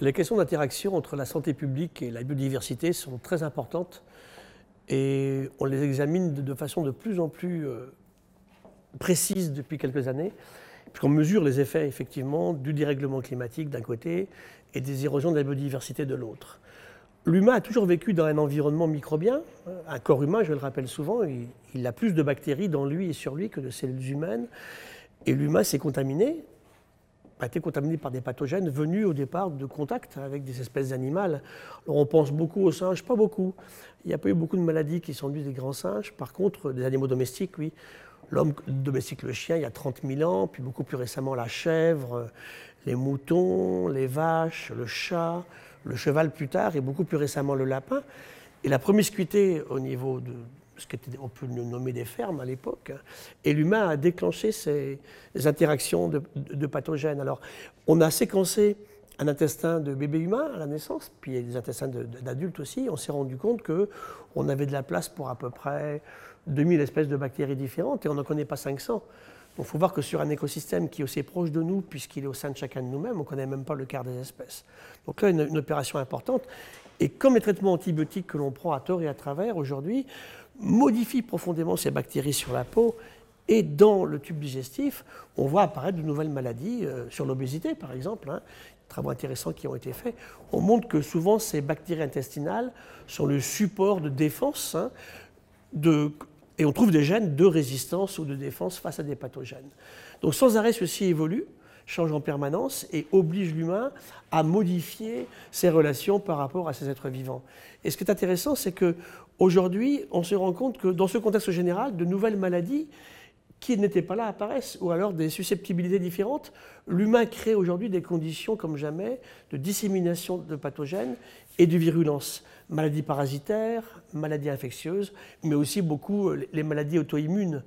Les questions d'interaction entre la santé publique et la biodiversité sont très importantes et on les examine de façon de plus en plus euh, précise depuis quelques années, puisqu'on mesure les effets effectivement du dérèglement climatique d'un côté et des érosions de la biodiversité de l'autre. L'humain a toujours vécu dans un environnement microbien. Un corps humain, je le rappelle souvent, il, a plus de bactéries dans lui et sur lui que de cellules humaines. Et l'humain s'est contaminé a été contaminé par des pathogènes venus au départ de contact avec des espèces animales. Alors on pense beaucoup aux singes, pas beaucoup. Il n'y a pas eu beaucoup de maladies qui sont dues des grands singes. Par contre, des animaux domestiques, oui. L'homme domestique le chien il y a 30 000 ans, puis beaucoup plus récemment la chèvre, les moutons, les vaches, le chat, le cheval plus tard, et beaucoup plus récemment le lapin. Et la promiscuité au niveau de, ce qu'on peut nommer des fermes à l'époque. Et l'humain a déclenché ces interactions de, pathogènes. Alors, on a séquencé un intestin de bébé humain à la naissance, puis des intestins d'adultes aussi. On s'est rendu compte qu'on avait de la place pour à peu près 2000 espèces de bactéries différentes et on n'en connaît pas 500. Il faut voir que sur un écosystème qui est aussi proche de nous, puisqu'il est au sein de chacun de nous-mêmes, on ne connaît même pas le quart des espèces. Donc là, une opération importante. Et comme les traitements antibiotiques que l'on prend à tort et à travers aujourd'hui modifie profondément ces bactéries sur la peau et dans le tube digestif, on voit apparaître de nouvelles maladies, euh, sur l'obésité par exemple, hein, travaux intéressants qui ont été faits. On montre que souvent ces bactéries intestinales sont le support de défense, hein, et on trouve des gènes de résistance ou de défense face à des pathogènes. Donc sans arrêt, ceci évolue change en permanence et oblige l'humain à modifier ses relations par rapport à ces êtres vivants. Et ce qui est intéressant, c'est que aujourd'hui, on se rend compte que dans ce contexte général, de nouvelles maladies qui n'étaient pas là apparaissent, ou alors des susceptibilités différentes. L'humain crée aujourd'hui des conditions comme jamais de dissémination de pathogènes et de virulence. Maladies parasitaires, maladies infectieuses, mais aussi beaucoup les maladies auto-immunes.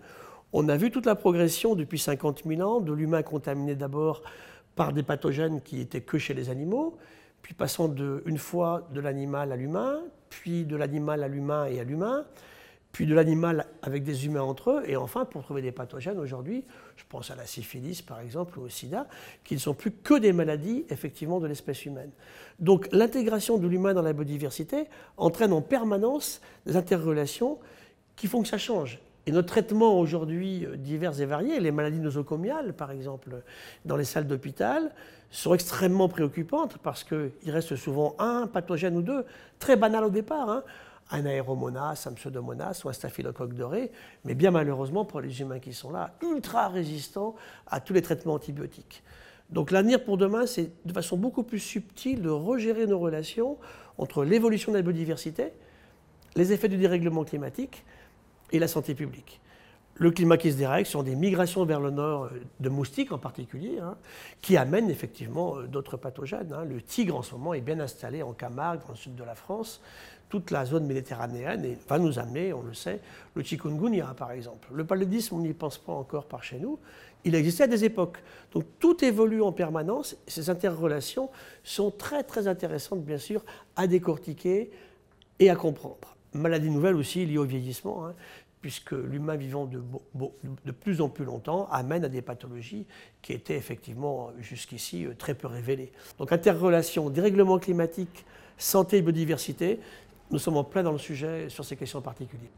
On a vu toute la progression depuis 50 000 ans de l'humain contaminé d'abord par des pathogènes qui étaient que chez les animaux, puis passant de, une fois de l'animal à l'humain, puis de l'animal à l'humain et à l'humain, puis de l'animal avec des humains entre eux, et enfin pour trouver des pathogènes aujourd'hui, je pense à la syphilis par exemple ou au sida, qui ne sont plus que des maladies effectivement de l'espèce humaine. Donc l'intégration de l'humain dans la biodiversité entraîne en permanence des interrelations qui font que ça change. Et nos traitements aujourd'hui euh, divers et variés, les maladies nosocomiales par exemple, dans les salles d'hôpital, sont extrêmement préoccupantes parce qu'il reste souvent un pathogène ou deux, très banal au départ, hein. un aéromonas, un pseudomonas ou un staphylocoque doré, mais bien malheureusement pour les humains qui sont là, ultra résistants à tous les traitements antibiotiques. Donc l'avenir pour demain, c'est de façon beaucoup plus subtile de regérer nos relations entre l'évolution de la biodiversité, les effets du dérèglement climatique, et la santé publique. Le climat qui se dérègle sont des migrations vers le nord euh, de moustiques en particulier, hein, qui amènent effectivement euh, d'autres pathogènes. Hein. Le tigre en ce moment est bien installé en Camargue, dans le sud de la France. Toute la zone méditerranéenne et va nous amener, on le sait, le chikungunya par exemple. Le paludisme, on n'y pense pas encore par chez nous. Il existait à des époques. Donc tout évolue en permanence. Ces interrelations sont très très intéressantes bien sûr à décortiquer et à comprendre. Maladie nouvelle aussi liée au vieillissement, hein, puisque l'humain vivant de, plus en plus longtemps amène à des pathologies qui étaient effectivement jusqu'ici euh, très peu révélées. Donc interrelation, dérèglement climatique, santé et biodiversité, nous sommes en plein dans le sujet sur ces questions particulières.